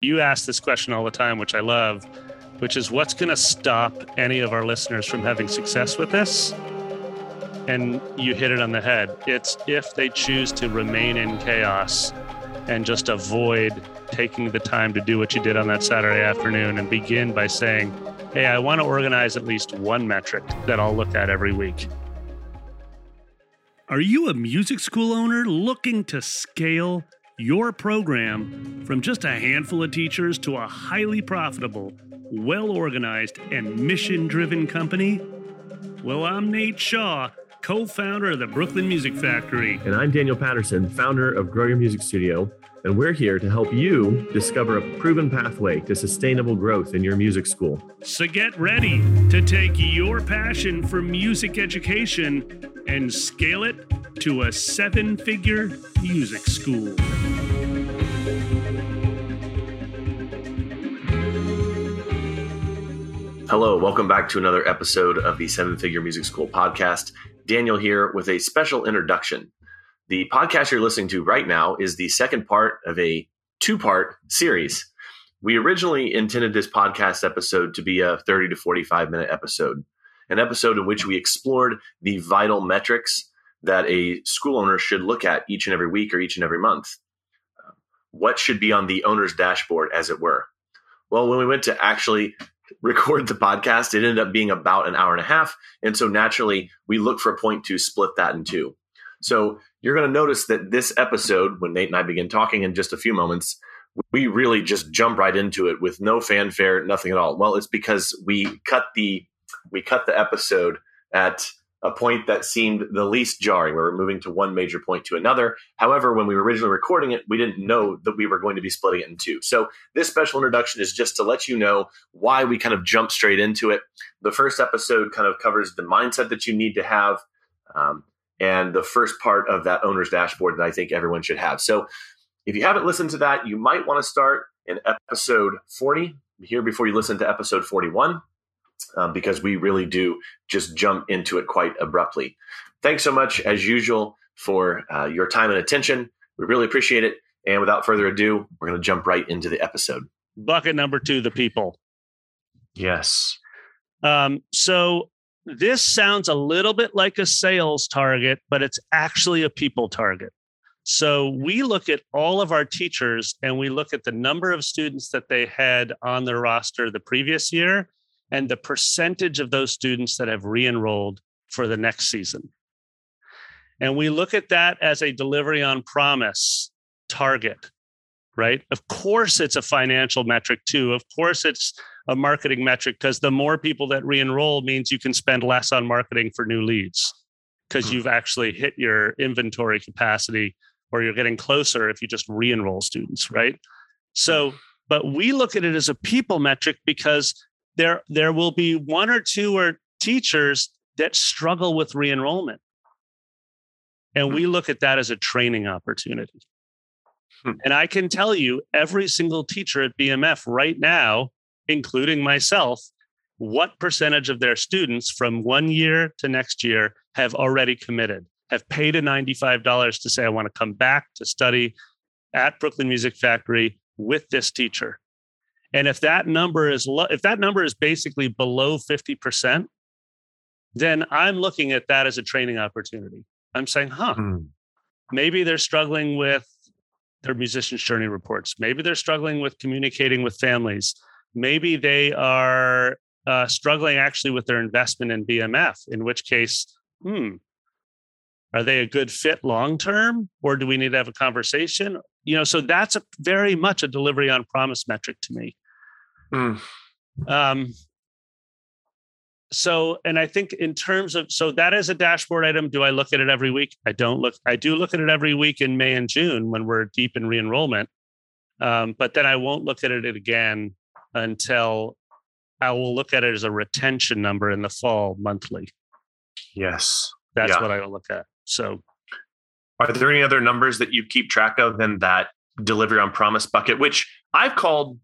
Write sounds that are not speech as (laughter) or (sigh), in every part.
you ask this question all the time, which I love, which is what's going to stop any of our listeners from having success with this? And you hit it on the head. It's if they choose to remain in chaos and just avoid taking the time to do what you did on that Saturday afternoon and begin by saying, Hey, I want to organize at least one metric that I'll look at every week. Are you a music school owner looking to scale your program from just a handful of teachers to a highly profitable, well organized, and mission driven company? Well, I'm Nate Shaw, co founder of the Brooklyn Music Factory. And I'm Daniel Patterson, founder of Grow Your Music Studio. And we're here to help you discover a proven pathway to sustainable growth in your music school. So get ready to take your passion for music education and scale it to a seven figure music school. Hello, welcome back to another episode of the Seven Figure Music School podcast. Daniel here with a special introduction. The podcast you're listening to right now is the second part of a two part series. We originally intended this podcast episode to be a 30 to 45 minute episode an episode in which we explored the vital metrics that a school owner should look at each and every week or each and every month. What should be on the owner's dashboard, as it were? Well, when we went to actually record the podcast, it ended up being about an hour and a half. And so naturally, we look for a point to split that in two. So you're going to notice that this episode, when Nate and I begin talking in just a few moments, we really just jump right into it with no fanfare, nothing at all. Well, it's because we cut the we cut the episode at a point that seemed the least jarring. We were moving to one major point to another. However, when we were originally recording it, we didn't know that we were going to be splitting it in two. So this special introduction is just to let you know why we kind of jump straight into it. The first episode kind of covers the mindset that you need to have. Um, and the first part of that owner's dashboard that I think everyone should have. So if you haven't listened to that, you might want to start in episode 40 here before you listen to episode 41 um, because we really do just jump into it quite abruptly. Thanks so much, as usual, for uh, your time and attention. We really appreciate it. And without further ado, we're going to jump right into the episode. Bucket number two the people. Yes. Um, so this sounds a little bit like a sales target, but it's actually a people target. So we look at all of our teachers and we look at the number of students that they had on their roster the previous year and the percentage of those students that have re-enrolled for the next season. And we look at that as a delivery on promise target, right? Of course, it's a financial metric too. Of course, it's a marketing metric because the more people that re enroll means you can spend less on marketing for new leads because mm-hmm. you've actually hit your inventory capacity or you're getting closer if you just re enroll students, right? So, but we look at it as a people metric because there there will be one or two or teachers that struggle with re-enrollment and we hmm. look at that as a training opportunity hmm. and i can tell you every single teacher at bmf right now including myself what percentage of their students from one year to next year have already committed have paid a $95 to say i want to come back to study at brooklyn music factory with this teacher and if that number is lo- if that number is basically below 50%, then I'm looking at that as a training opportunity. I'm saying, huh, mm. maybe they're struggling with their musician's journey reports. Maybe they're struggling with communicating with families. Maybe they are uh, struggling actually with their investment in BMF, in which case, hmm, are they a good fit long term or do we need to have a conversation you know so that's a very much a delivery on promise metric to me Mm. Um, so, and I think in terms of, so that is a dashboard item. Do I look at it every week? I don't look, I do look at it every week in May and June when we're deep in re enrollment. Um, but then I won't look at it again until I will look at it as a retention number in the fall monthly. Yes. That's yeah. what I will look at. So, are there any other numbers that you keep track of than that delivery on promise bucket, which I've called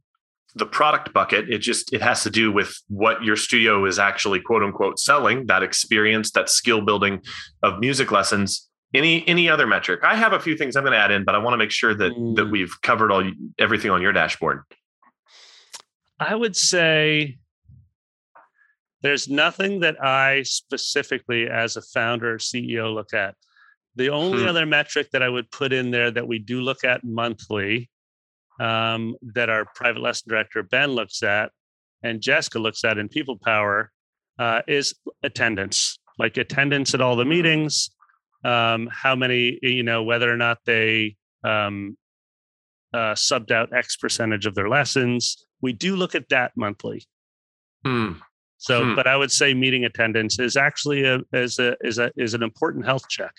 the product bucket it just it has to do with what your studio is actually quote unquote selling that experience that skill building of music lessons any any other metric i have a few things i'm going to add in but i want to make sure that mm. that we've covered all everything on your dashboard I would say there's nothing that I specifically, as a founder or CEO, look at. The only hmm. other metric that I would put in there that we do look at monthly, um, that our private lesson director Ben looks at, and Jessica looks at in People Power, uh, is attendance. Like attendance at all the meetings, um, how many, you know, whether or not they um, uh, subbed out X percentage of their lessons. We do look at that monthly. Hmm. So, hmm. but I would say meeting attendance is actually a is a is a is an important health check.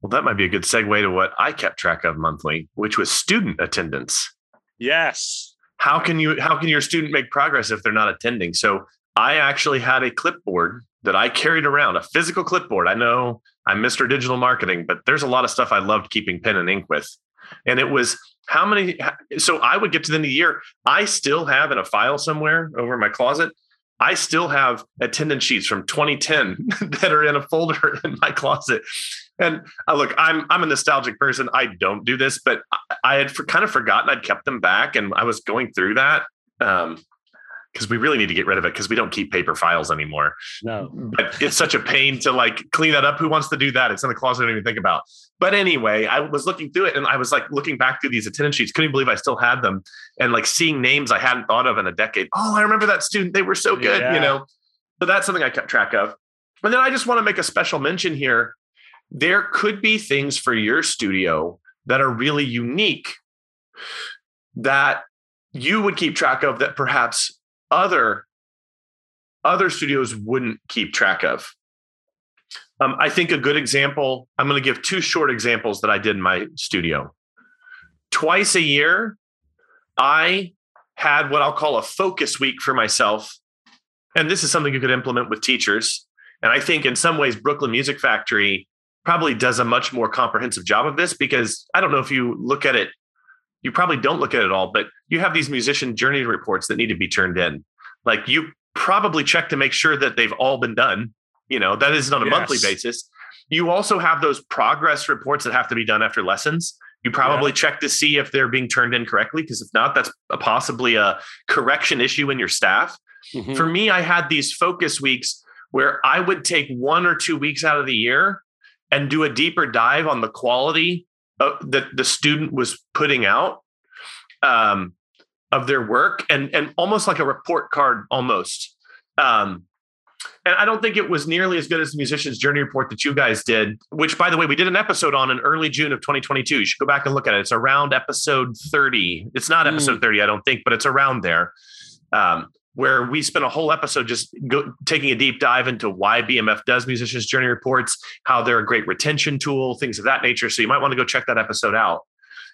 Well, that might be a good segue to what I kept track of monthly, which was student attendance. Yes. How can you how can your student make progress if they're not attending? So I actually had a clipboard that I carried around, a physical clipboard. I know I'm Mr. Digital Marketing, but there's a lot of stuff I loved keeping pen and ink with. And it was how many so I would get to the end of the year. I still have in a file somewhere over in my closet I still have attendance sheets from 2010 (laughs) that are in a folder (laughs) in my closet. And uh, look, I'm I'm a nostalgic person. I don't do this, but I, had for, kind of forgotten I'd kept them back, and I was going through that. Um, because we really need to get rid of it because we don't keep paper files anymore. No, but it's such a pain to like clean that up. Who wants to do that? It's in the closet. I don't even think about. But anyway, I was looking through it and I was like looking back through these attendance sheets. Couldn't believe I still had them and like seeing names I hadn't thought of in a decade. Oh, I remember that student. They were so good. Yeah. You know, so that's something I kept track of. And then I just want to make a special mention here. There could be things for your studio that are really unique that you would keep track of that perhaps other other studios wouldn't keep track of. Um, I think a good example, I'm going to give two short examples that I did in my studio. Twice a year, I had what I'll call a focus week for myself. And this is something you could implement with teachers. And I think in some ways, Brooklyn Music Factory probably does a much more comprehensive job of this because I don't know if you look at it you probably don't look at it all, but you have these musician journey reports that need to be turned in. Like you probably check to make sure that they've all been done. You know, that is on a yes. monthly basis. You also have those progress reports that have to be done after lessons. You probably yeah. check to see if they're being turned in correctly, because if not, that's a possibly a correction issue in your staff. Mm-hmm. For me, I had these focus weeks where I would take one or two weeks out of the year and do a deeper dive on the quality uh, that the student was putting out um, of their work and and almost like a report card almost um, and I don't think it was nearly as good as the musician's journey report that you guys did, which, by the way, we did an episode on in early June of 2022. You should go back and look at it. It's around episode 30. It's not hmm. episode mm. 30, I don't think, but it's around there. Um, where we spent a whole episode just go, taking a deep dive into why BMF does musicians journey reports, how they're a great retention tool, things of that nature. So you might want to go check that episode out.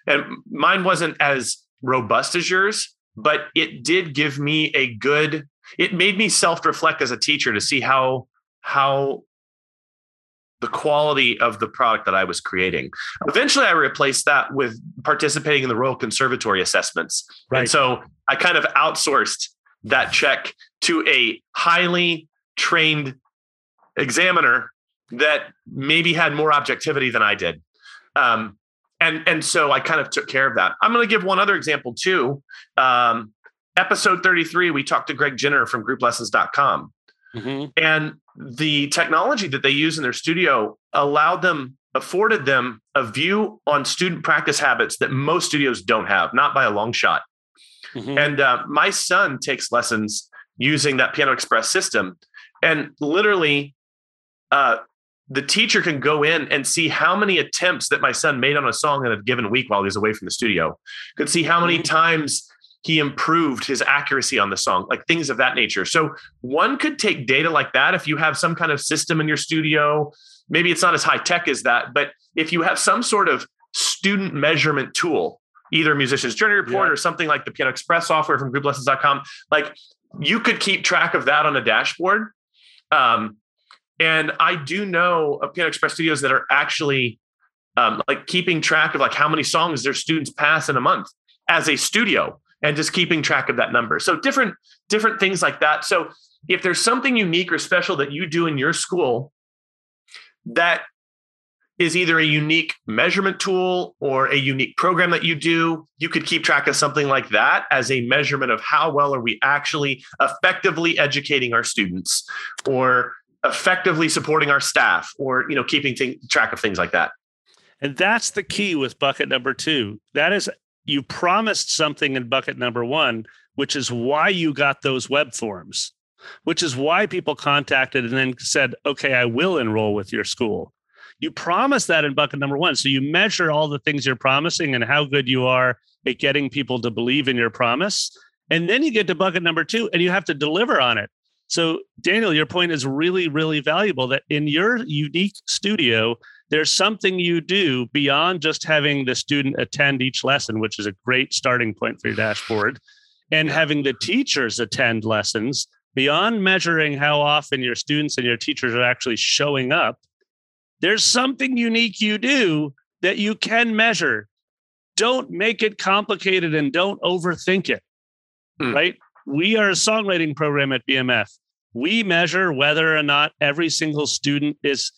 And mine wasn't as robust as yours, but it did give me a good. It made me self-reflect as a teacher to see how how the quality of the product that I was creating. Eventually, I replaced that with participating in the Royal Conservatory assessments. Right. And so I kind of outsourced that check to a highly trained examiner that maybe had more objectivity than I did. Um, and and so I kind of took care of that. I'm going to give one other example too. Um, episode 33, we talked to Greg Jenner from GroupLessons.com, mm-hmm. and the technology that they use in their studio allowed them, afforded them a view on student practice habits that most studios don't have, not by a long shot. Mm-hmm. And uh, my son takes lessons using that Piano Express system. And literally, uh, the teacher can go in and see how many attempts that my son made on a song in a given week while he was away from the studio. Could see how many mm-hmm. times he improved his accuracy on the song, like things of that nature. So one could take data like that if you have some kind of system in your studio. Maybe it's not as high tech as that, but if you have some sort of student measurement tool either Musician's Journey Report yeah. or something like the Piano Express software from grouplessons.com. Like you could keep track of that on a dashboard. Um, and I do know of Piano Express studios that are actually um, like keeping track of like how many songs their students pass in a month as a studio and just keeping track of that number. So different different things like that. So if there's something unique or special that you do in your school that is either a unique measurement tool or a unique program that you do. You could keep track of something like that as a measurement of how well are we actually effectively educating our students or effectively supporting our staff or you know keeping th- track of things like that. And that's the key with bucket number 2. That is you promised something in bucket number 1, which is why you got those web forms. Which is why people contacted and then said, "Okay, I will enroll with your school." You promise that in bucket number one. So you measure all the things you're promising and how good you are at getting people to believe in your promise. And then you get to bucket number two and you have to deliver on it. So, Daniel, your point is really, really valuable that in your unique studio, there's something you do beyond just having the student attend each lesson, which is a great starting point for your dashboard, and having the teachers attend lessons beyond measuring how often your students and your teachers are actually showing up there's something unique you do that you can measure. Don't make it complicated and don't overthink it. Hmm. Right? We are a songwriting program at BMF. We measure whether or not every single student is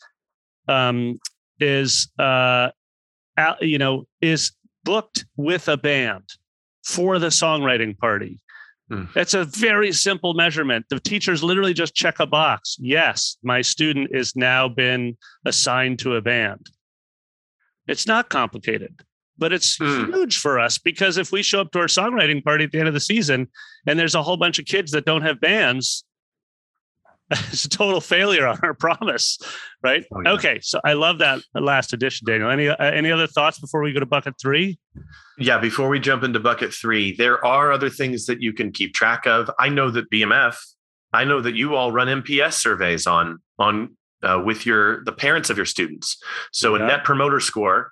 um, is uh, you know is booked with a band for the songwriting party. Mm. That's a very simple measurement. The teachers literally just check a box. Yes, my student is now been assigned to a band. It's not complicated, but it's mm. huge for us because if we show up to our songwriting party at the end of the season and there's a whole bunch of kids that don't have bands, (laughs) it's a total failure on our promise, right? Oh, yeah. Okay, so I love that last addition, Daniel. Any uh, any other thoughts before we go to bucket three? Yeah, before we jump into bucket three, there are other things that you can keep track of. I know that BMF, I know that you all run NPS surveys on on uh, with your the parents of your students. So yeah. a net promoter score,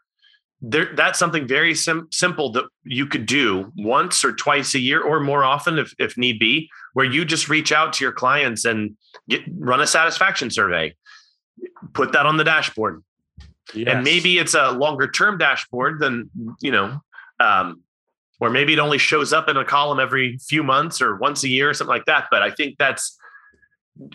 there that's something very sim- simple that you could do once or twice a year or more often if if need be, where you just reach out to your clients and get run a satisfaction survey, put that on the dashboard. Yes. And maybe it's a longer term dashboard than you know um, or maybe it only shows up in a column every few months or once a year or something like that. But I think that's,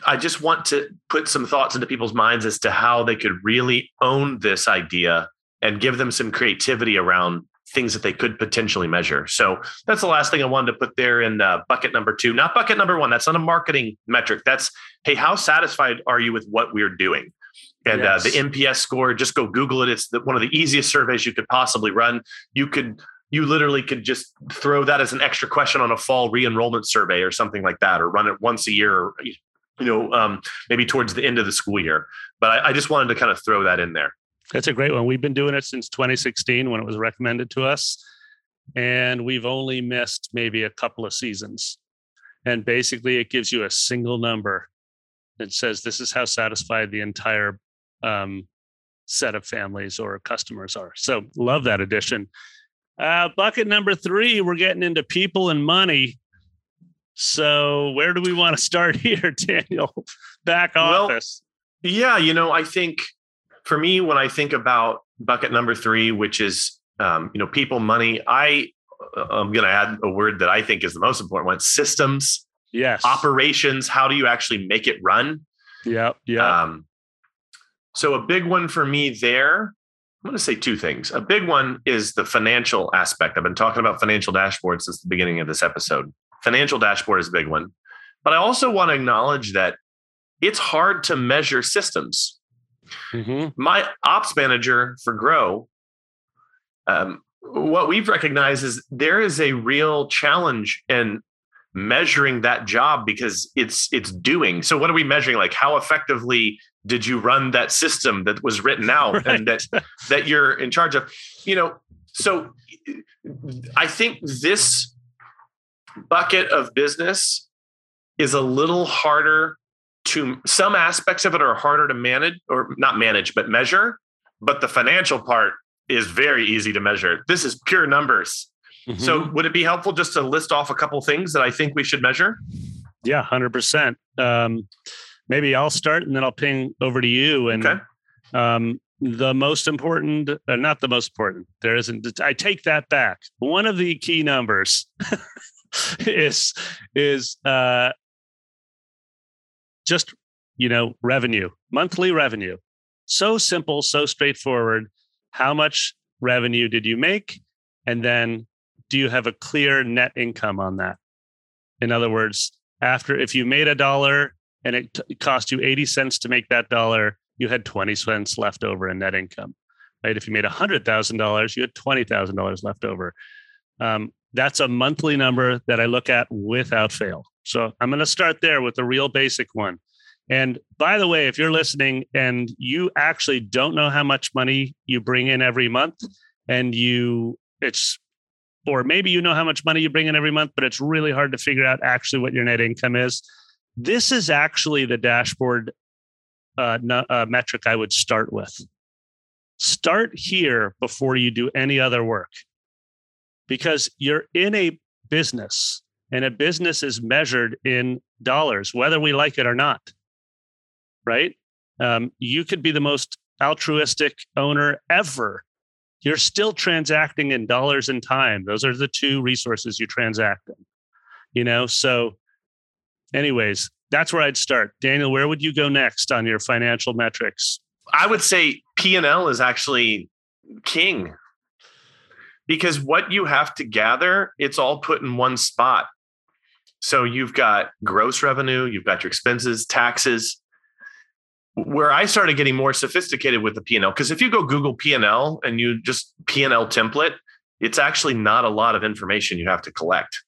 I just want to put some thoughts into people's minds as to how they could really own this idea and give them some creativity around things that they could potentially measure. So that's the last thing I wanted to put there in uh, bucket number two, not bucket number one. That's not a marketing metric. That's, hey, how satisfied are you with what we're doing? And yes. uh, the NPS score, just go Google it. It's the, one of the easiest surveys you could possibly run. You could you literally could just throw that as an extra question on a fall re-enrollment survey or something like that, or run it once a year, or, you know, um, maybe towards the end of the school year. But I, I just wanted to kind of throw that in there. That's a great one. We've been doing it since 2016 when it was recommended to us, and we've only missed maybe a couple of seasons. And basically, it gives you a single number that says this is how satisfied the entire um, set of families or customers are. So, love that addition. Uh, bucket number three, we're getting into people and money. So, where do we want to (laughs) start here, Daniel? Back office. Well, yeah, you know, I think for me, when I think about bucket number three, which is um, you know people, money, I uh, I'm going to add a word that I think is the most important one: systems. Yes. Operations. How do you actually make it run? Yeah. Yeah. Um, so a big one for me there I'm going to say two things. A big one is the financial aspect. I've been talking about financial dashboards since the beginning of this episode. Financial dashboard is a big one. But I also want to acknowledge that it's hard to measure systems. Mm-hmm. My ops manager for Grow, um, what we've recognized is there is a real challenge in measuring that job because it's it's doing. So what are we measuring? Like how effectively did you run that system that was written (laughs) out right. and that (laughs) that you're in charge of you know so i think this bucket of business is a little harder to some aspects of it are harder to manage or not manage but measure but the financial part is very easy to measure this is pure numbers mm-hmm. so would it be helpful just to list off a couple things that i think we should measure yeah 100% um, maybe I'll start and then I'll ping over to you. And okay. um, the most important, uh, not the most important, there isn't. I take that back. One of the key numbers (laughs) is is uh, just you know revenue, monthly revenue. So simple, so straightforward. How much revenue did you make? And then do you have a clear net income on that? In other words, after if you made a dollar and it, t- cost you 80 cents to make that dollar, you had 20 cents left over in net income. Right? If you made $100,000, you had $20,000 left over. Um, that's a monthly number that I look at without fail. So I'm going to start there with the real basic one. And by the way, if you're listening and you actually don't know how much money you bring in every month, and you, it's, or maybe you know how much money you bring in every month, but it's really hard to figure out actually what your net income is. This is actually the dashboard uh, uh, metric I would start with. Start here before you do any other work because you're in a business and a business is measured in dollars, whether we like it or not. Right? Um, you could be the most altruistic owner ever. You're still transacting in dollars and time. Those are the two resources you transact in. You know, so, anyways, that's where I'd start. Daniel, where would you go next on your financial metrics? I would say P and L is actually king because what you have to gather, it's all put in one spot. So you've got gross revenue, you've got your expenses, taxes. Where I started getting more sophisticated with the P&L because if you go Google P&L and you just P&L template, it's actually not a lot of information you have to collect.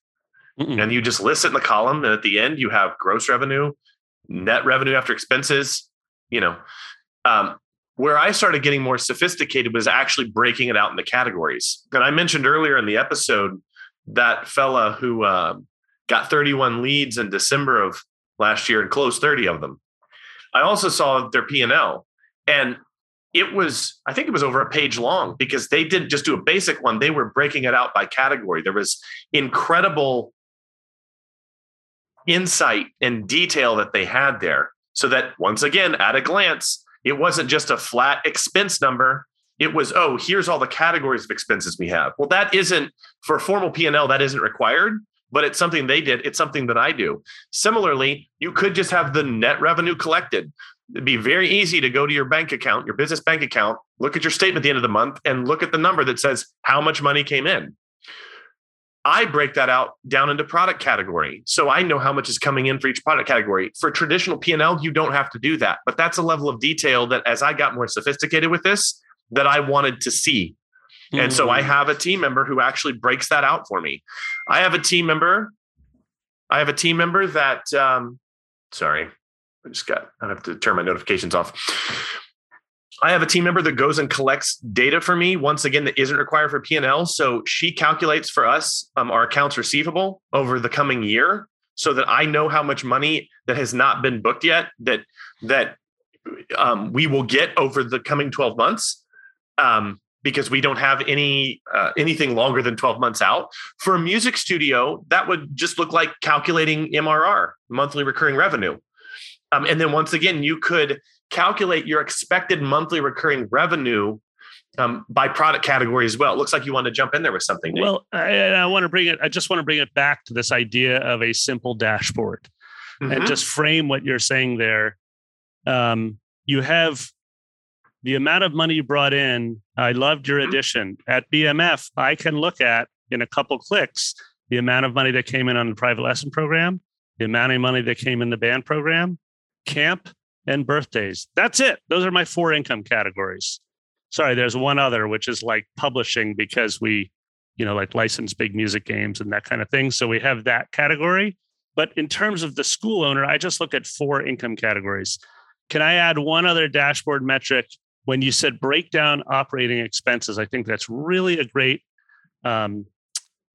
Mm-mm. And you just list it in the column and at the end you have gross revenue, net revenue after expenses, you know. Um, where I started getting more sophisticated was actually breaking it out into categories. And I mentioned earlier in the episode that fella who uh, got 31 leads in December of last year and closed 30 of them. I also saw their P&L and it was I think it was over a page long because they didn't just do a basic one, they were breaking it out by category. There was incredible insight and detail that they had there so that once again at a glance it wasn't just a flat expense number it was oh here's all the categories of expenses we have well that isn't for formal p&l that isn't required but it's something they did. It's something that I do. Similarly, you could just have the net revenue collected. It'd be very easy to go to your bank account, your business bank account, look at your statement at the end of the month, and look at the number that says how much money came in. I break that out down into product category. So I know how much is coming in for each product category. For traditional P&L, you don't have to do that. But that's a level of detail that as I got more sophisticated with this, that I wanted to see and so I mm. have a team member who actually breaks that out for me. I have a team member. I have a team member that, um, sorry, I just got, I have to turn my notifications off. I have a team member that goes and collects data for me once again that isn't required for P&L. So she calculates for us um, our accounts receivable over the coming year so that I know how much money that has not been booked yet that that um, we will get over the coming 12 months. Um, because we don't have any uh, anything longer than 12 months out. For a music studio, that would just look like calculating MRR, monthly recurring revenue. Um, and then once again, you could calculate your expected monthly recurring revenue um, by product category as well. It looks like you want to jump in there with something. Nate. Well, I, I, want to bring it. I just want to bring it back to this idea of a simple dashboard, mm-hmm. and just frame what you're saying there. Um, you have the amount of money you brought in, I loved your mm-hmm. addition. At BMF, I can look at in a couple clicks the amount of money that came in on the private lesson program, the amount of money that came in the band program, camp, and birthdays. That's it. Those are my four income categories. Sorry, there's one other, which is like publishing because we, you know, like license big music games and that kind of thing. So we have that category. But in terms of the school owner, I just look at four income categories. Can I add one other dashboard metric when you said breakdown operating expenses, I think that's really a great um,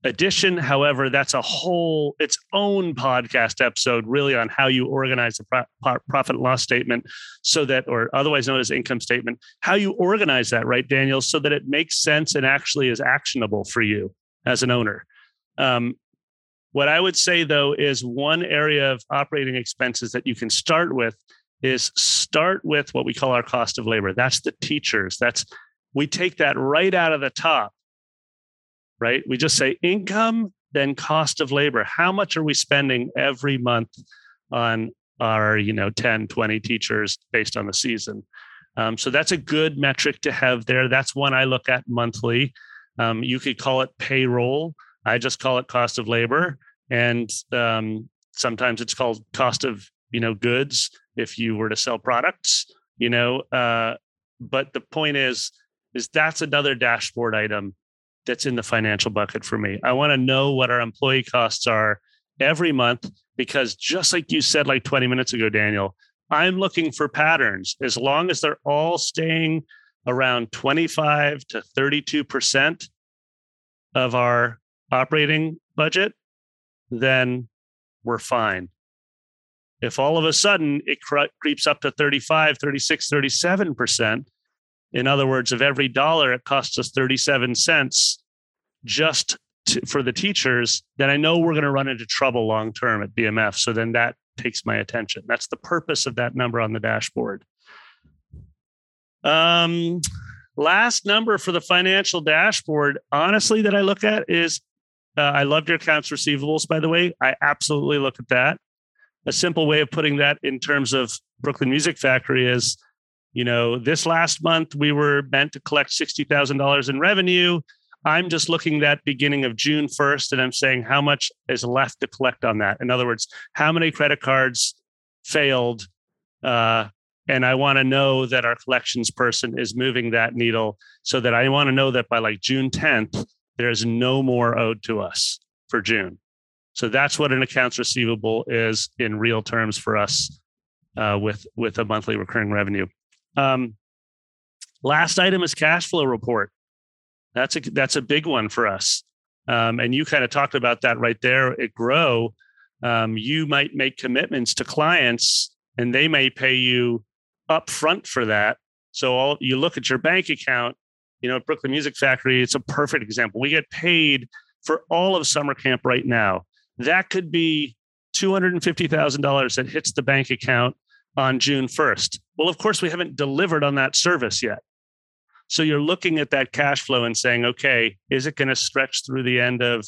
addition. However, that's a whole its own podcast episode, really on how you organize pro- profit and loss statement, so that, or otherwise known as income statement, how you organize that, right, Daniel, so that it makes sense and actually is actionable for you as an owner. Um, what I would say though is one area of operating expenses that you can start with is start with what we call our cost of labor. That's the teachers. That's we take that right out of the top. Right? We just say income, then cost of labor. How much are we spending every month on our, you know, 10, 20 teachers based on the season? Um, so that's a good metric to have there. That's one I look at monthly. Um, you could call it payroll. I just call it cost of labor, and um, sometimes it's called cost of you know goods if you were to sell products. You know, uh, but the point is, is that's another dashboard item that's in the financial bucket for me. I want to know what our employee costs are every month because just like you said like 20 minutes ago Daniel, I'm looking for patterns as long as they're all staying around 25 to 32% of our operating budget, then we're fine. If all of a sudden it creeps up to 35, 36, 37%, in other words, of every dollar, it costs us 37 cents just to, for the teachers, then I know we're going to run into trouble long term at BMF. So then that takes my attention. That's the purpose of that number on the dashboard. Um, last number for the financial dashboard, honestly, that I look at is uh, I loved your accounts receivables, by the way. I absolutely look at that. A simple way of putting that in terms of Brooklyn Music Factory is, you know, this last month we were meant to collect $60,000 in revenue. I'm just looking at beginning of June 1st and I'm saying how much is left to collect on that. In other words, how many credit cards failed? Uh, and I want to know that our collections person is moving that needle so that I want to know that by like June 10th, there's no more owed to us for June. So that's what an accounts receivable is in real terms for us uh, with with a monthly recurring revenue. Um, last item is cash flow report. That's a that's a big one for us. Um, and you kind of talked about that right there at Grow. Um, you might make commitments to clients, and they may pay you up front for that. So all you look at your bank account. You know, Brooklyn Music Factory, it's a perfect example. We get paid for all of summer camp right now. That could be $250,000 that hits the bank account on June 1st. Well, of course, we haven't delivered on that service yet. So you're looking at that cash flow and saying, okay, is it going to stretch through the end of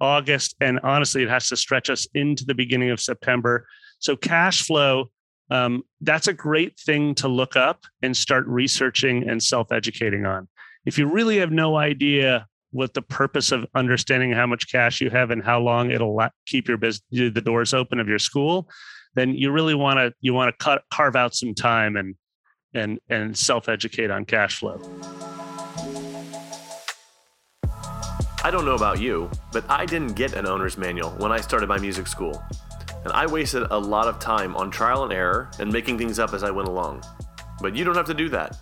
August? And honestly, it has to stretch us into the beginning of September. So cash flow, um, that's a great thing to look up and start researching and self educating on. If you really have no idea what the purpose of understanding how much cash you have and how long it'll keep your business, the doors open of your school, then you really want to you want to cut, carve out some time and and and self-educate on cash flow. I don't know about you, but I didn't get an owner's manual when I started my music school. And I wasted a lot of time on trial and error and making things up as I went along. But you don't have to do that.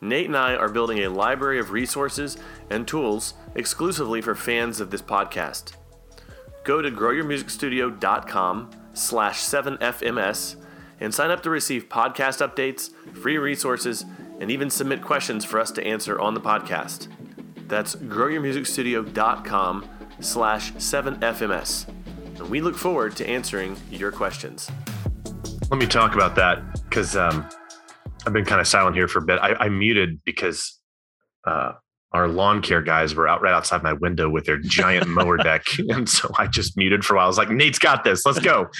Nate and I are building a library of resources and tools exclusively for fans of this podcast. Go to growyourmusicstudio.com slash 7fms and sign up to receive podcast updates, free resources, and even submit questions for us to answer on the podcast. That's growyourmusicstudio.com slash 7fms. And we look forward to answering your questions. Let me talk about that because um, I've been kind of silent here for a bit. I, I muted because uh, our lawn care guys were out right outside my window with their giant (laughs) mower deck. And so I just muted for a while. I was like, Nate's got this. Let's go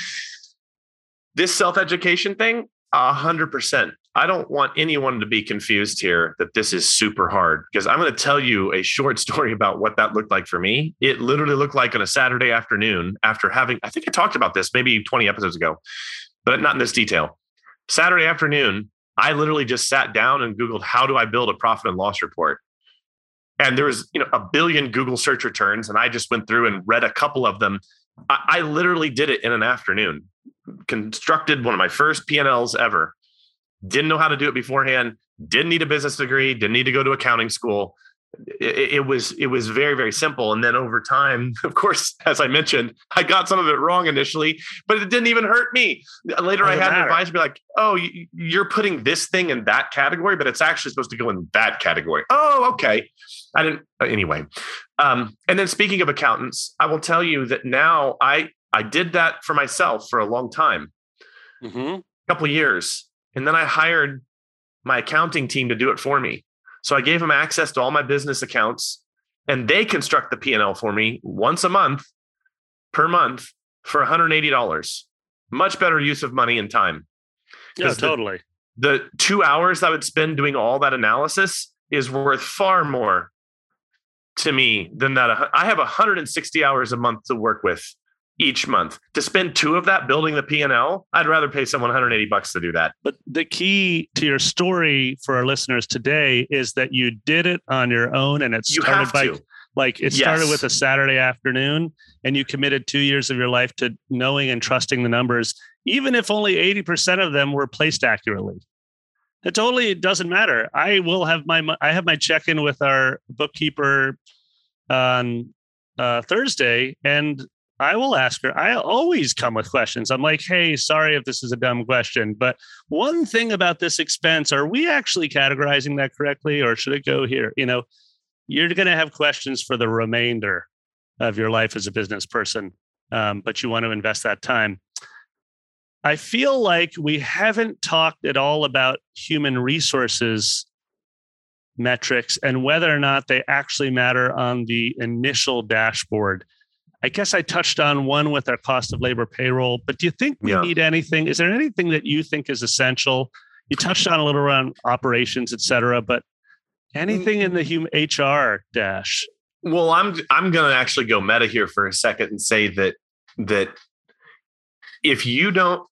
this self education thing, a hundred percent. I don't want anyone to be confused here that this is super hard because I'm going to tell you a short (laughs) story about what that looked like for me. It literally looked like on a Saturday afternoon after having, I think I talked about this maybe 20 episodes ago, but not in this detail. Saturday afternoon, I literally just sat down and Googled, how do I build a profit and loss report? And there was, you know, a billion Google search returns. And I just went through and read a couple of them. I, I literally did it in an afternoon constructed one of my first P&Ls ever. Didn't know how to do it beforehand. Didn't need a business degree. Didn't need to go to accounting school. It, it, was it was very very simple. And then over time, (laughs) of course, as I mentioned, I got some of it wrong initially, but it didn't even hurt me. Later, I had matter. an advisor be like, "Oh, you're putting this thing in that category, but it's actually supposed to go in that category." Oh, okay. I didn't uh, anyway. Um, and then speaking of accountants, I will tell you that now I I did that for myself for a long time, mm-hmm. a couple years, and then I hired my accounting team to do it for me. So I gave them access to all my business accounts, and they construct the P and L for me once a month, per month, for $180. Much better use of money and time. Yeah, totally. the two hours I would spend doing all that analysis is worth far more to me than that. I have 160 hours a month to work with each month. To spend two of that building the P&L, I'd rather pay someone 180 bucks to do that. But the key to your story for our listeners today is that you did it on your own and it started by to. like it started with a Saturday afternoon and you committed 2 years of your life to knowing and trusting the numbers even if only 80% of them were placed accurately. It totally doesn't matter. I will have my I have my check in with our bookkeeper on uh, Thursday, and I will ask her. I always come with questions. I'm like, hey, sorry if this is a dumb question, but one thing about this expense, are we actually categorizing that correctly, or should it go here? You know, you're going to have questions for the remainder of your life as a business person, um, but you want to invest that time. I feel like we haven't talked at all about human resources metrics and whether or not they actually matter on the initial dashboard. I guess I touched on one with our cost of labor payroll, but do you think we yeah. need anything? Is there anything that you think is essential? You touched on a little around operations, et cetera, but anything in the mm. human HR dash? Well, I'm I'm going to actually go meta here for a second and say that that if you don't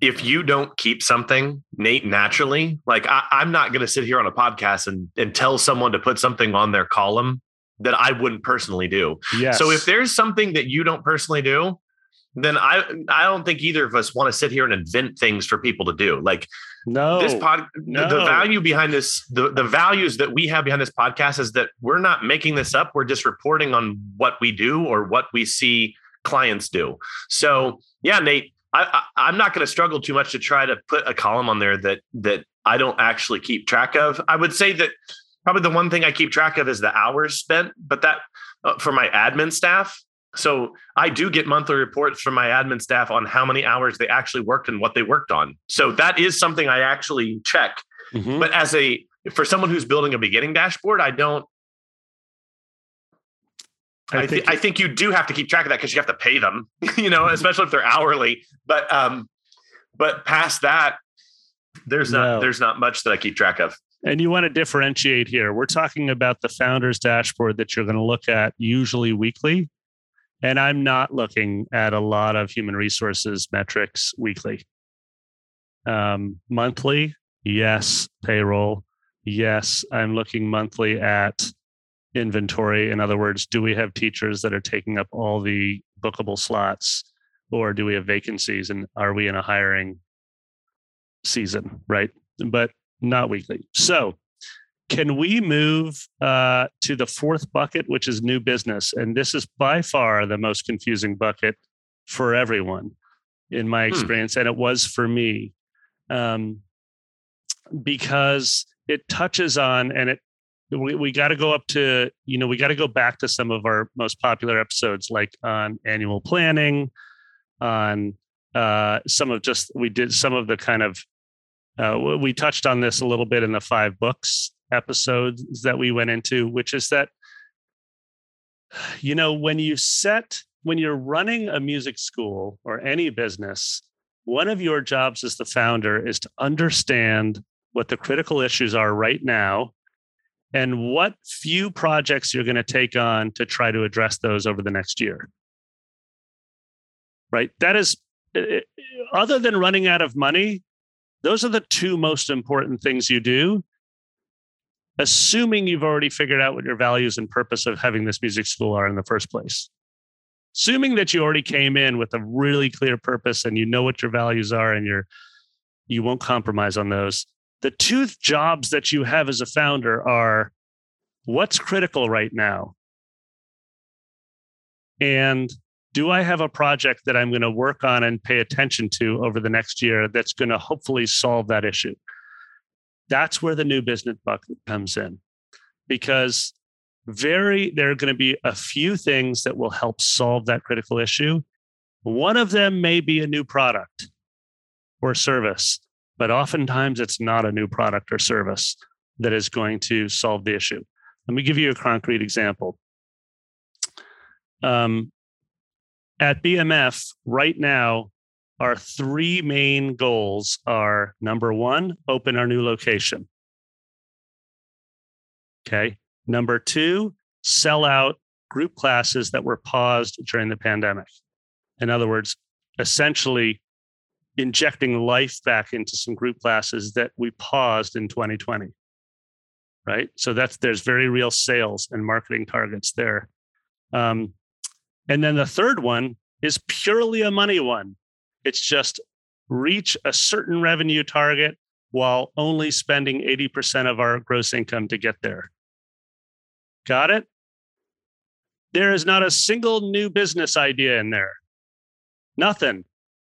if you don't keep something Nate naturally, like I, am not going to sit here on a podcast and, and tell someone to put something on their column that I wouldn't personally do. Yes. So if there's something that you don't personally do, then I I don't think either of us want to sit here and invent things for people to do. Like no, this pod, no. the, the value behind this, the, the values that we have behind this podcast is that we're not making this up. We're just reporting on what we do or what we see clients do. So yeah, Nate, I, I am not going to struggle too much to try to put a column on there that that I don't actually keep track of. I would say that probably the one thing I keep track of is the hours spent, but that uh, for my admin staff. So I do get monthly reports from my admin staff on how many hours they actually worked and what they worked on. So that is something I actually check. Mm-hmm. But as a for someone who's building a beginning dashboard, I don't I, th- I think you do have to keep track of that because you have to pay them, (laughs) you know, especially if they're hourly. But um, but past that, there's not there's not much that I keep track of. And you want to differentiate here. We're talking about the founder's dashboard that you're going to look at usually weekly. And I'm not looking at a lot of human resources metrics weekly. Um, monthly, yes. Payroll, yes. I'm looking monthly at inventory. In other words, do we have teachers that are taking up all the bookable slots or do we have vacancies and are we in a hiring season, right? But not weekly. So, can we move uh, to the fourth bucket, which is new business? And this is by far the most confusing bucket for everyone in my hmm. experience. Hmm. And it was for me um, because it touches on and it we, we got to go up to you know we got to go back to some of our most popular episodes like on annual planning on uh, some of just we did some of the kind of uh, we touched on this a little bit in the five books episodes that we went into which is that (sighs) you know when you set when you're running a music school or any business one of your jobs as the founder is to understand what the critical issues are right now and what few projects you're going to take on to try to address those over the next year. Right? That is, eh, eh, other than running out of money, those are the two most important things you do. Assuming you've already figured out what your values and purpose of having this music school are in the first place. Assuming that you already came in with a really clear purpose and you know what your values are and you're you won't compromise on those the two jobs that you have as a founder are what's critical right now? And do I have a project that I'm going to work on and pay attention to over the next year that's going to hopefully solve that issue? That's where the new business bucket comes in because very there are going to be a few things that will help solve that critical issue. One of them may be a new product or service but oftentimes it's not a new product or service that is going to solve the issue. Let me give you a concrete example. Um, at BMF right now, our three main goals are number one, open our new location. Okay. Number two, sell out group classes that were paused during the pandemic. In other words, essentially injecting life back into some group classes that we paused in 2020. Right. So that's there's very real sales and marketing targets there. Um, and then the third one is purely a money one. It's just reach a certain revenue target while only spending 80% of our gross income to get there. Got it? There is not a single new business idea in there. Nothing.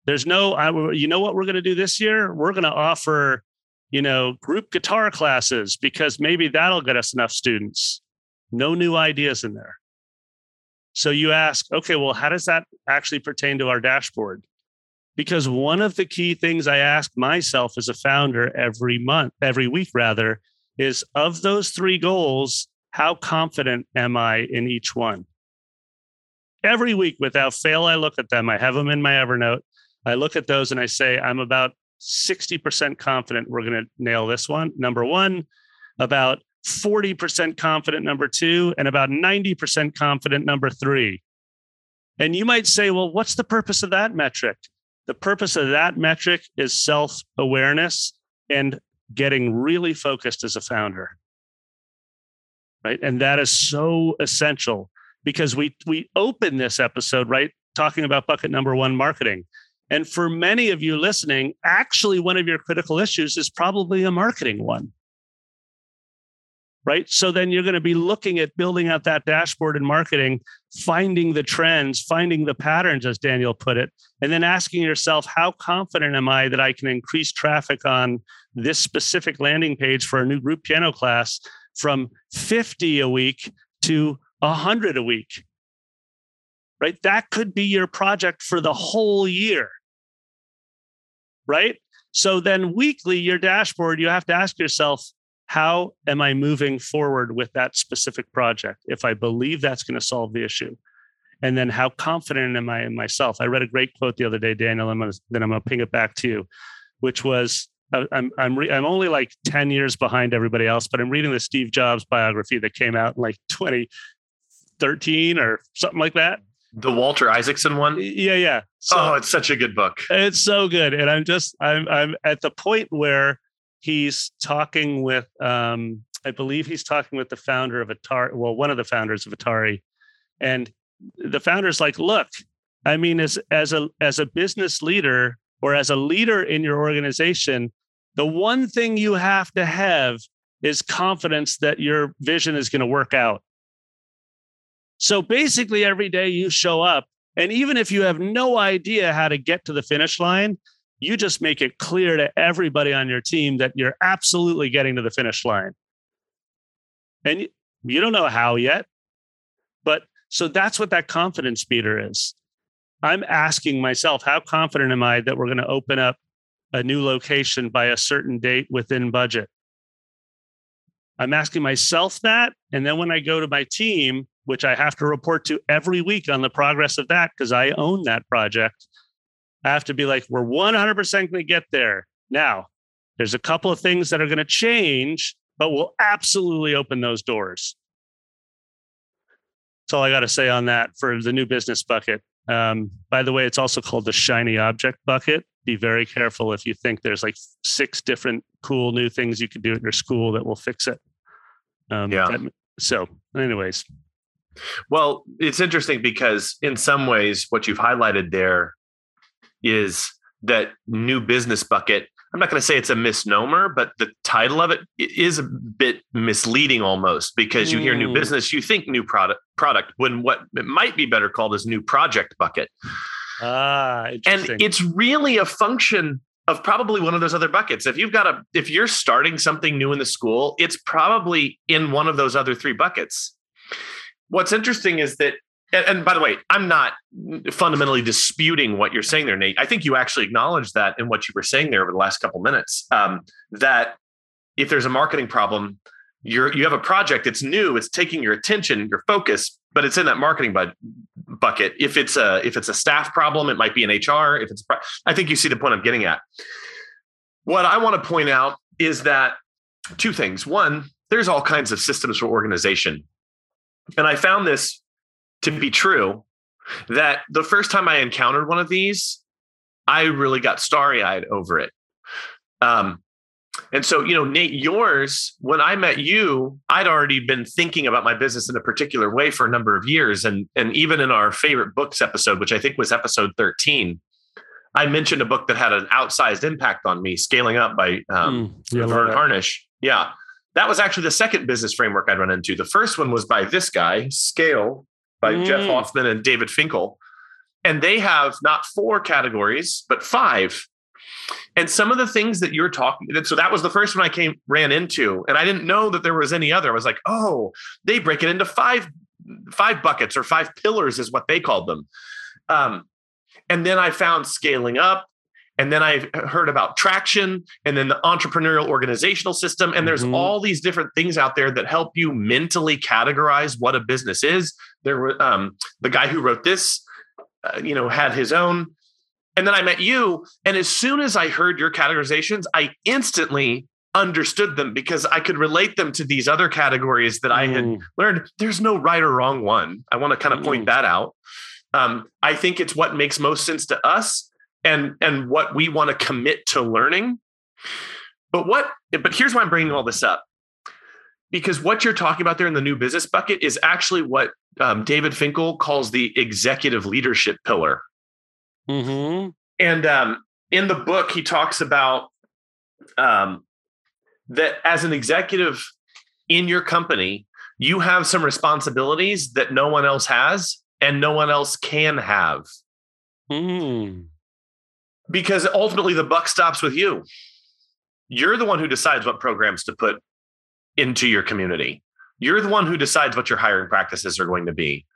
There's no, I, you know what we're going to do this year? We're going to offer, you know, group guitar classes because maybe that'll get us enough students. No new ideas in there. So you ask, okay, well, how does that actually pertain to our dashboard? Because one of the key things I ask myself as a founder every month, every week rather, is of those three goals, how confident am I in each one? Every week without fail, I look at them. I have them in my Evernote. I look at those and I say, I'm about 60% confident we're going to nail this one. Number one, about 40% confident, number two, and about 90% confident, number three. And you might say, well, what's the purpose of that metric? The purpose of that metric is self awareness and getting really focused as a founder right? And that is so essential because we we open this episode right talking about bucket number 1 marketing. And for many of you listening, actually one of your critical issues is probably a marketing one. Right? So then you're going to be looking at building out that dashboard in marketing, finding the trends, finding the patterns as Daniel put it, and then asking yourself how confident am I that I can increase traffic on this specific landing page for a new group piano class from 50 a week to 100 a week. Right? That could be your project for the whole year. Right? So then weekly, your dashboard, you have to ask yourself, how am I moving forward with that specific project? If I believe that's going to solve the issue. And then how confident am I in myself? I read a great quote the other day, Daniel, and then I'm going to ping it back to you, which was uh, I'm I'm re- I'm only like ten years behind everybody else, but I'm reading the Steve Jobs biography that came out in like 2013 or something like that. The Walter Isaacson one. Yeah, yeah. So, oh, it's such a good book. It's so good, and I'm just I'm I'm at the point where he's talking with um I believe he's talking with the founder of Atari, well, one of the founders of Atari, and the founder's like, look, I mean, as as a as a business leader or as a leader in your organization, the one thing you have to have is confidence that your vision is going to work out. So basically, every day you show up, and even if you have no idea how to get to the finish line, you just make it clear to everybody on your team that you're absolutely getting to the finish line. And you don't know how yet, but so that's what that confidence meter is. I'm asking myself, how confident am I that we're going to open up a new location by a certain date within budget? I'm asking myself that. And then when I go to my team, which I have to report to every week on the progress of that because I own that project, I have to be like, we're 100% going to get there. Now, there's a couple of things that are going to change, but we'll absolutely open those doors. That's all I got to say on that for the new business bucket. Um, by the way, it's also called the shiny object bucket. Be very careful if you think there's like six different cool new things you could do at your school that will fix it. Um, yeah. That, so, anyways. Well, it's interesting because in some ways, what you've highlighted there is that new business bucket I'm not going to say it's a misnomer, but the title of it is a bit misleading almost because you hear new mm. business, you think new product product when what it might be better called is new project bucket. Ah, and it's really a function of probably one of those other buckets. If you've got a if you're starting something new in the school, it's probably in one of those other three buckets. What's interesting is that and, by the way, I'm not fundamentally disputing what you're saying there, Nate. I think you actually acknowledged that in what you were saying there over the last couple minutes. Um, that if there's a marketing problem, you're you have a project, it's new, it's taking your attention, your focus, but it's in that marketing bud- bucket. If it's a if it's a staff problem, it might be an HR. If it's I think you see the point I'm getting at. What I want to point out is that two things. One, there's all kinds of systems for organization. And I found this to be true that the first time I encountered one of these, I really got starry eyed over it. Um, and so, you know, Nate, yours, when I met you, I'd already been thinking about my business in a particular way for a number of years. And, and even in our favorite books episode, which I think was episode 13, I mentioned a book that had an outsized impact on me, Scaling Up by um, mm, yeah, Verne Harnish. Yeah. That was actually the second business framework I'd run into. The first one was by this guy, Scale, by mm. Jeff Hoffman and David Finkel. And they have not four categories, but five. And some of the things that you're talking, so that was the first one I came ran into, and I didn't know that there was any other. I was like, oh, they break it into five, five buckets or five pillars is what they called them. Um, and then I found scaling up, and then I heard about traction, and then the entrepreneurial organizational system. And there's mm-hmm. all these different things out there that help you mentally categorize what a business is. There were um, the guy who wrote this, uh, you know, had his own. And then I met you. And as soon as I heard your categorizations, I instantly understood them because I could relate them to these other categories that I had mm. learned. There's no right or wrong one. I want to kind of point mm. that out. Um, I think it's what makes most sense to us and and what we want to commit to learning. But what? But here's why I'm bringing all this up because what you're talking about there in the new business bucket is actually what um, David Finkel calls the executive leadership pillar. Mm-hmm. And um, in the book, he talks about um, that as an executive in your company, you have some responsibilities that no one else has and no one else can have. Mm. Because ultimately, the buck stops with you. You're the one who decides what programs to put into your community. You're the one who decides what your hiring practices are going to be.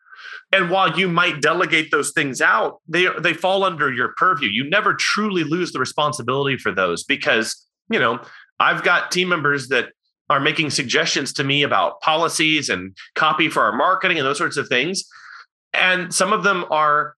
And while you might delegate those things out, they they fall under your purview. You never truly lose the responsibility for those because, you know, I've got team members that are making suggestions to me about policies and copy for our marketing and those sorts of things. And some of them are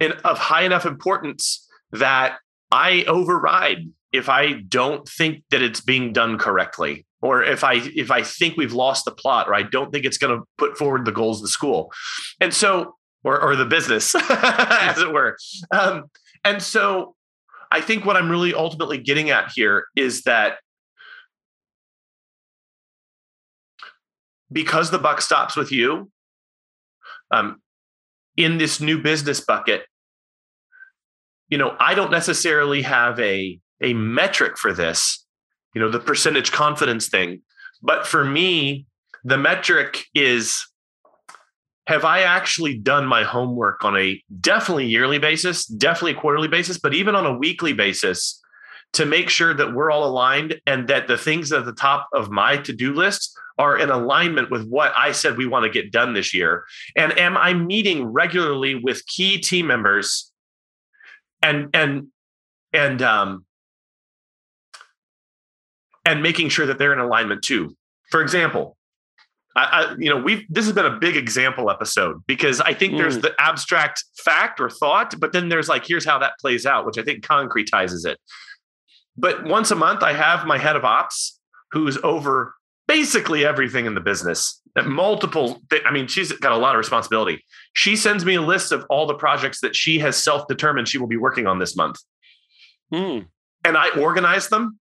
in, of high enough importance that I override if I don't think that it's being done correctly or if i if i think we've lost the plot or i don't think it's going to put forward the goals of the school. And so or or the business (laughs) as it were. Um, and so i think what i'm really ultimately getting at here is that because the buck stops with you um, in this new business bucket you know i don't necessarily have a a metric for this you know, the percentage confidence thing. But for me, the metric is have I actually done my homework on a definitely yearly basis, definitely quarterly basis, but even on a weekly basis to make sure that we're all aligned and that the things at the top of my to-do list are in alignment with what I said we want to get done this year. And am I meeting regularly with key team members and and and um and making sure that they're in alignment too. For example, I, I, you know, we've this has been a big example episode because I think mm. there's the abstract fact or thought, but then there's like here's how that plays out, which I think concretizes it. But once a month, I have my head of ops who's over basically everything in the business. Multiple, I mean, she's got a lot of responsibility. She sends me a list of all the projects that she has self-determined she will be working on this month, mm. and I organize them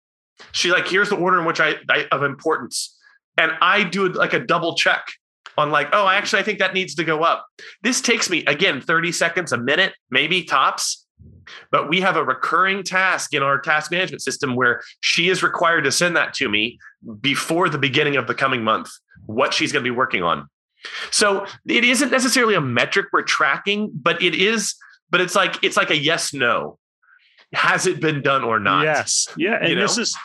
She's like, here's the order in which I, I of importance. And I do like a double check on like, oh, actually, I think that needs to go up. This takes me again 30 seconds, a minute, maybe tops. But we have a recurring task in our task management system where she is required to send that to me before the beginning of the coming month, what she's going to be working on. So it isn't necessarily a metric we're tracking, but it is, but it's like it's like a yes no has it been done or not? Yes. Yeah. And you know? this is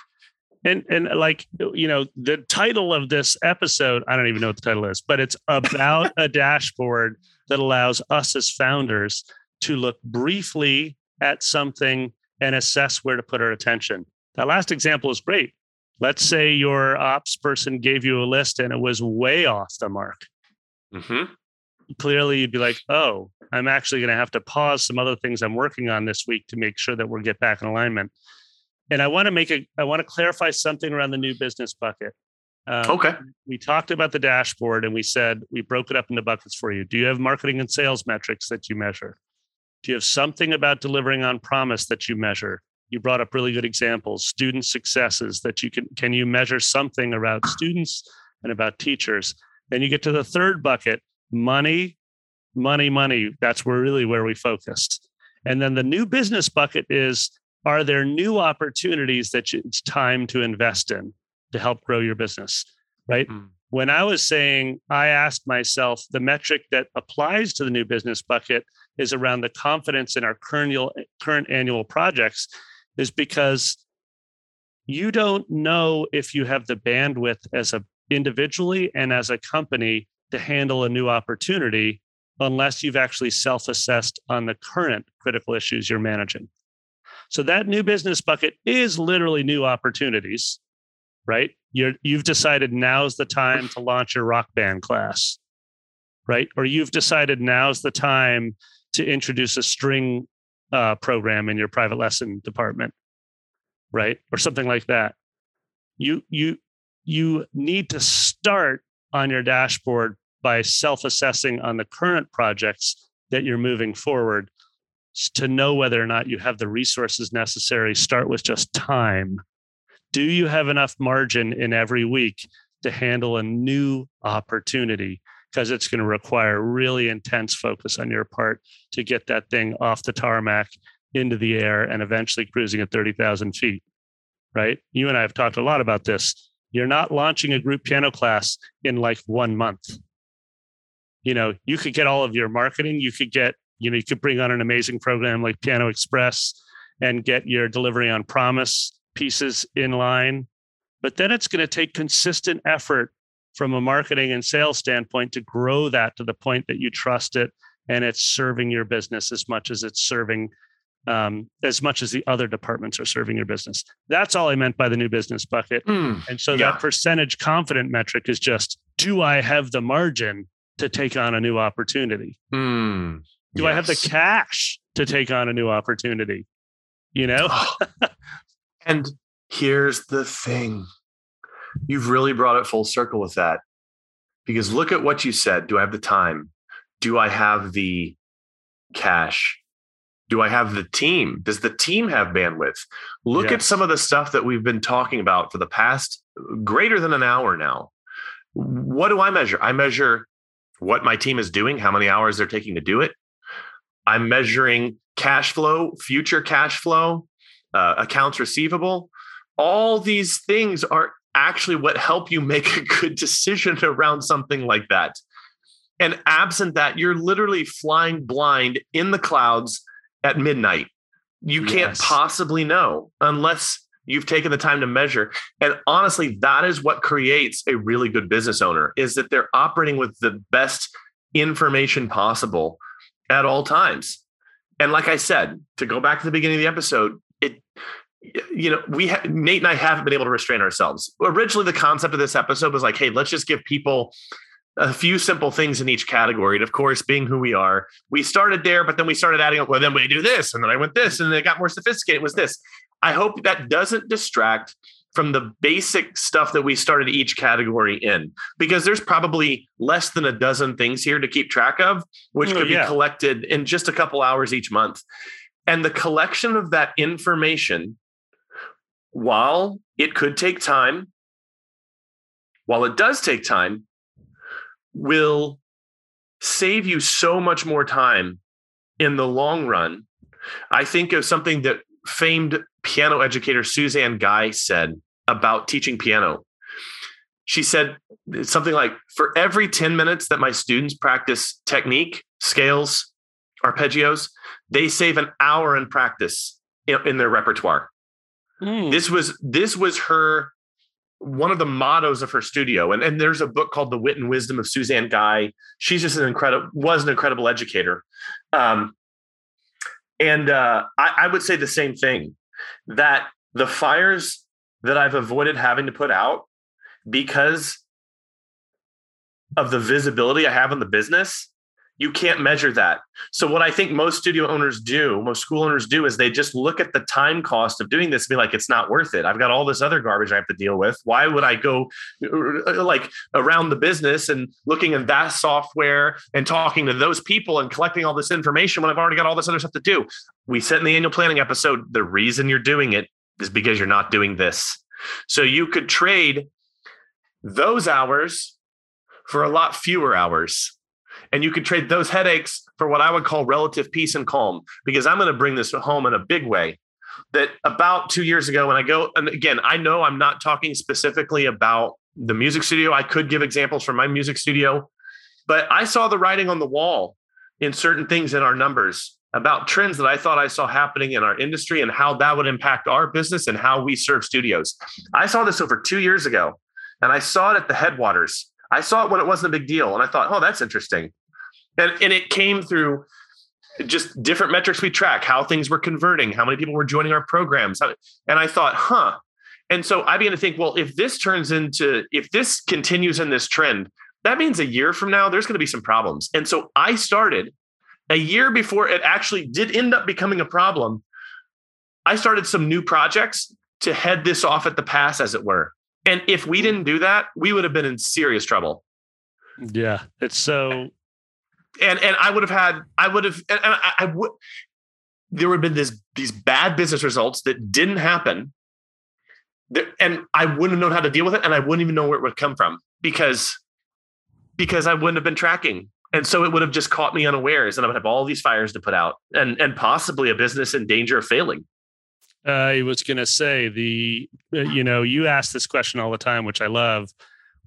and and like you know the title of this episode i don't even know what the title is but it's about (laughs) a dashboard that allows us as founders to look briefly at something and assess where to put our attention that last example is great let's say your ops person gave you a list and it was way off the mark mm-hmm. clearly you'd be like, oh, I'm actually going to have to pause some other things I'm working on this week to make sure that we'll get back in alignment. And I want to make a, I want to clarify something around the new business bucket. Um, okay. We talked about the dashboard and we said we broke it up into buckets for you. Do you have marketing and sales metrics that you measure? Do you have something about delivering on promise that you measure? You brought up really good examples, student successes that you can can you measure something about (sighs) students and about teachers? Then you get to the third bucket, money, money, money. That's where really where we focused. And then the new business bucket is are there new opportunities that it's time to invest in to help grow your business? Right. Mm. When I was saying, I asked myself the metric that applies to the new business bucket is around the confidence in our current, current annual projects, is because you don't know if you have the bandwidth as a individually and as a company to handle a new opportunity unless you've actually self assessed on the current critical issues you're managing. So that new business bucket is literally new opportunities, right? You're, you've decided now's the time to launch your rock band class, right? Or you've decided now's the time to introduce a string uh, program in your private lesson department, right? Or something like that. You you you need to start on your dashboard by self-assessing on the current projects that you're moving forward to know whether or not you have the resources necessary start with just time do you have enough margin in every week to handle a new opportunity? Because it's going to require really intense focus on your part to get that thing off the tarmac into the air and eventually cruising at 30,000 feet right? You and i have talked a lot about this. You're not launching a group piano class in like one month. You know, you could get all of your marketing, you could get, you know, you could bring on an amazing program like Piano Express and get your delivery on promise pieces in line. But then it's going to take consistent effort from a marketing and sales standpoint to grow that to the point that you trust it and it's serving your business as much as it's serving um, as much as the other departments are serving your business. That's all I meant by the new business bucket. Mm, and so yeah. that percentage confident metric is just do I have the margin to take on a new opportunity? Mm, do yes. I have the cash to take on a new opportunity? You know? (laughs) and here's the thing you've really brought it full circle with that. Because look at what you said. Do I have the time? Do I have the cash? Do I have the team? Does the team have bandwidth? Look yes. at some of the stuff that we've been talking about for the past greater than an hour now. What do I measure? I measure what my team is doing, how many hours they're taking to do it. I'm measuring cash flow, future cash flow, uh, accounts receivable. All these things are actually what help you make a good decision (laughs) around something like that. And absent that, you're literally flying blind in the clouds at midnight. You yes. can't possibly know unless you've taken the time to measure. And honestly, that is what creates a really good business owner is that they're operating with the best information possible at all times. And like I said, to go back to the beginning of the episode, you know, we ha- Nate and I haven't been able to restrain ourselves. Originally, the concept of this episode was like, hey, let's just give people a few simple things in each category. And of course, being who we are, we started there, but then we started adding, up. well, then we do this. And then I went this, and then it got more sophisticated. It was this. I hope that doesn't distract from the basic stuff that we started each category in, because there's probably less than a dozen things here to keep track of, which oh, could yeah. be collected in just a couple hours each month. And the collection of that information, while it could take time, while it does take time, will save you so much more time in the long run. I think of something that famed piano educator Suzanne Guy said about teaching piano. She said something like, For every 10 minutes that my students practice technique, scales, arpeggios, they save an hour in practice in, in their repertoire. Mm. This was this was her one of the mottos of her studio. And, and there's a book called The Wit and Wisdom of Suzanne Guy. She's just an incredible, was an incredible educator. Um, and uh, I, I would say the same thing that the fires that I've avoided having to put out because of the visibility I have in the business you can't measure that. So what I think most studio owners do, most school owners do is they just look at the time cost of doing this and be like, it's not worth it. I've got all this other garbage I have to deal with. Why would I go uh, like around the business and looking at that software and talking to those people and collecting all this information when I've already got all this other stuff to do? We said in the annual planning episode, the reason you're doing it is because you're not doing this. So you could trade those hours for a lot fewer hours and you could trade those headaches for what I would call relative peace and calm, because I'm going to bring this home in a big way. That about two years ago, when I go, and again, I know I'm not talking specifically about the music studio. I could give examples from my music studio, but I saw the writing on the wall in certain things in our numbers about trends that I thought I saw happening in our industry and how that would impact our business and how we serve studios. I saw this over two years ago, and I saw it at the headwaters. I saw it when it wasn't a big deal, and I thought, oh, that's interesting. And, and it came through just different metrics we track, how things were converting, how many people were joining our programs. And I thought, huh. And so I began to think, well, if this turns into, if this continues in this trend, that means a year from now, there's going to be some problems. And so I started a year before it actually did end up becoming a problem. I started some new projects to head this off at the pass, as it were. And if we didn't do that, we would have been in serious trouble. Yeah, it's so and and I would have had I would have and I, I would there would have been this these bad business results that didn't happen. There, and I wouldn't have known how to deal with it and I wouldn't even know where it would come from because because I wouldn't have been tracking. And so it would have just caught me unawares and I would have all these fires to put out and and possibly a business in danger of failing. I was going to say the uh, you know you ask this question all the time which I love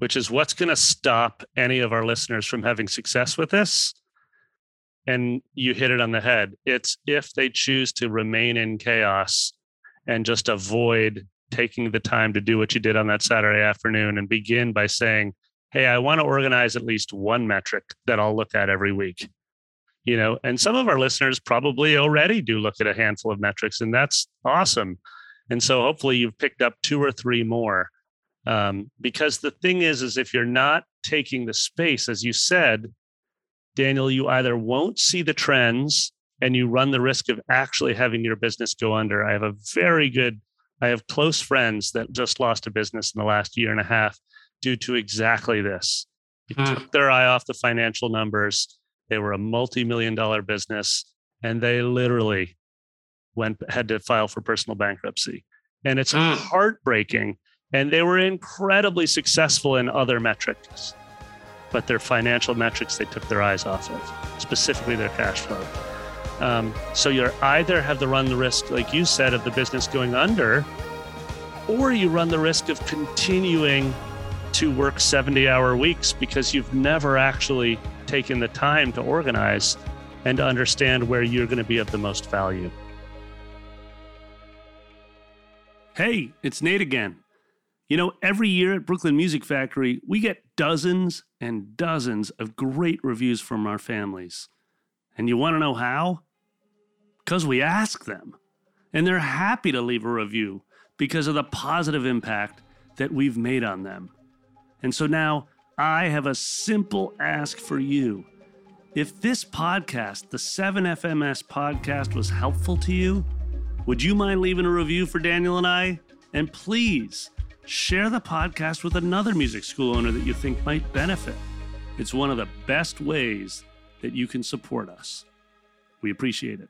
which is what's going to stop any of our listeners from having success with this? And you hit it on the head. It's if they choose to remain in chaos and just avoid taking the time to do what you did on that Saturday afternoon and begin by saying, Hey, I want to organize at least one metric that I'll look at every week. You know, and some of our listeners probably already do look at a handful of metrics, and that's awesome. And so hopefully you've picked up two or three more um, because the thing is is if you're not taking the space as you said daniel you either won't see the trends and you run the risk of actually having your business go under i have a very good i have close friends that just lost a business in the last year and a half due to exactly this they mm. took their eye off the financial numbers they were a multi-million dollar business and they literally went had to file for personal bankruptcy and it's mm. heartbreaking and they were incredibly successful in other metrics. But their financial metrics, they took their eyes off of, specifically their cash flow. Um, so you either have to run the risk, like you said, of the business going under, or you run the risk of continuing to work 70 hour weeks because you've never actually taken the time to organize and to understand where you're going to be of the most value. Hey, it's Nate again. You know, every year at Brooklyn Music Factory, we get dozens and dozens of great reviews from our families. And you want to know how? Because we ask them. And they're happy to leave a review because of the positive impact that we've made on them. And so now I have a simple ask for you. If this podcast, the 7FMS podcast, was helpful to you, would you mind leaving a review for Daniel and I? And please, share the podcast with another music school owner that you think might benefit. It's one of the best ways that you can support us. We appreciate it.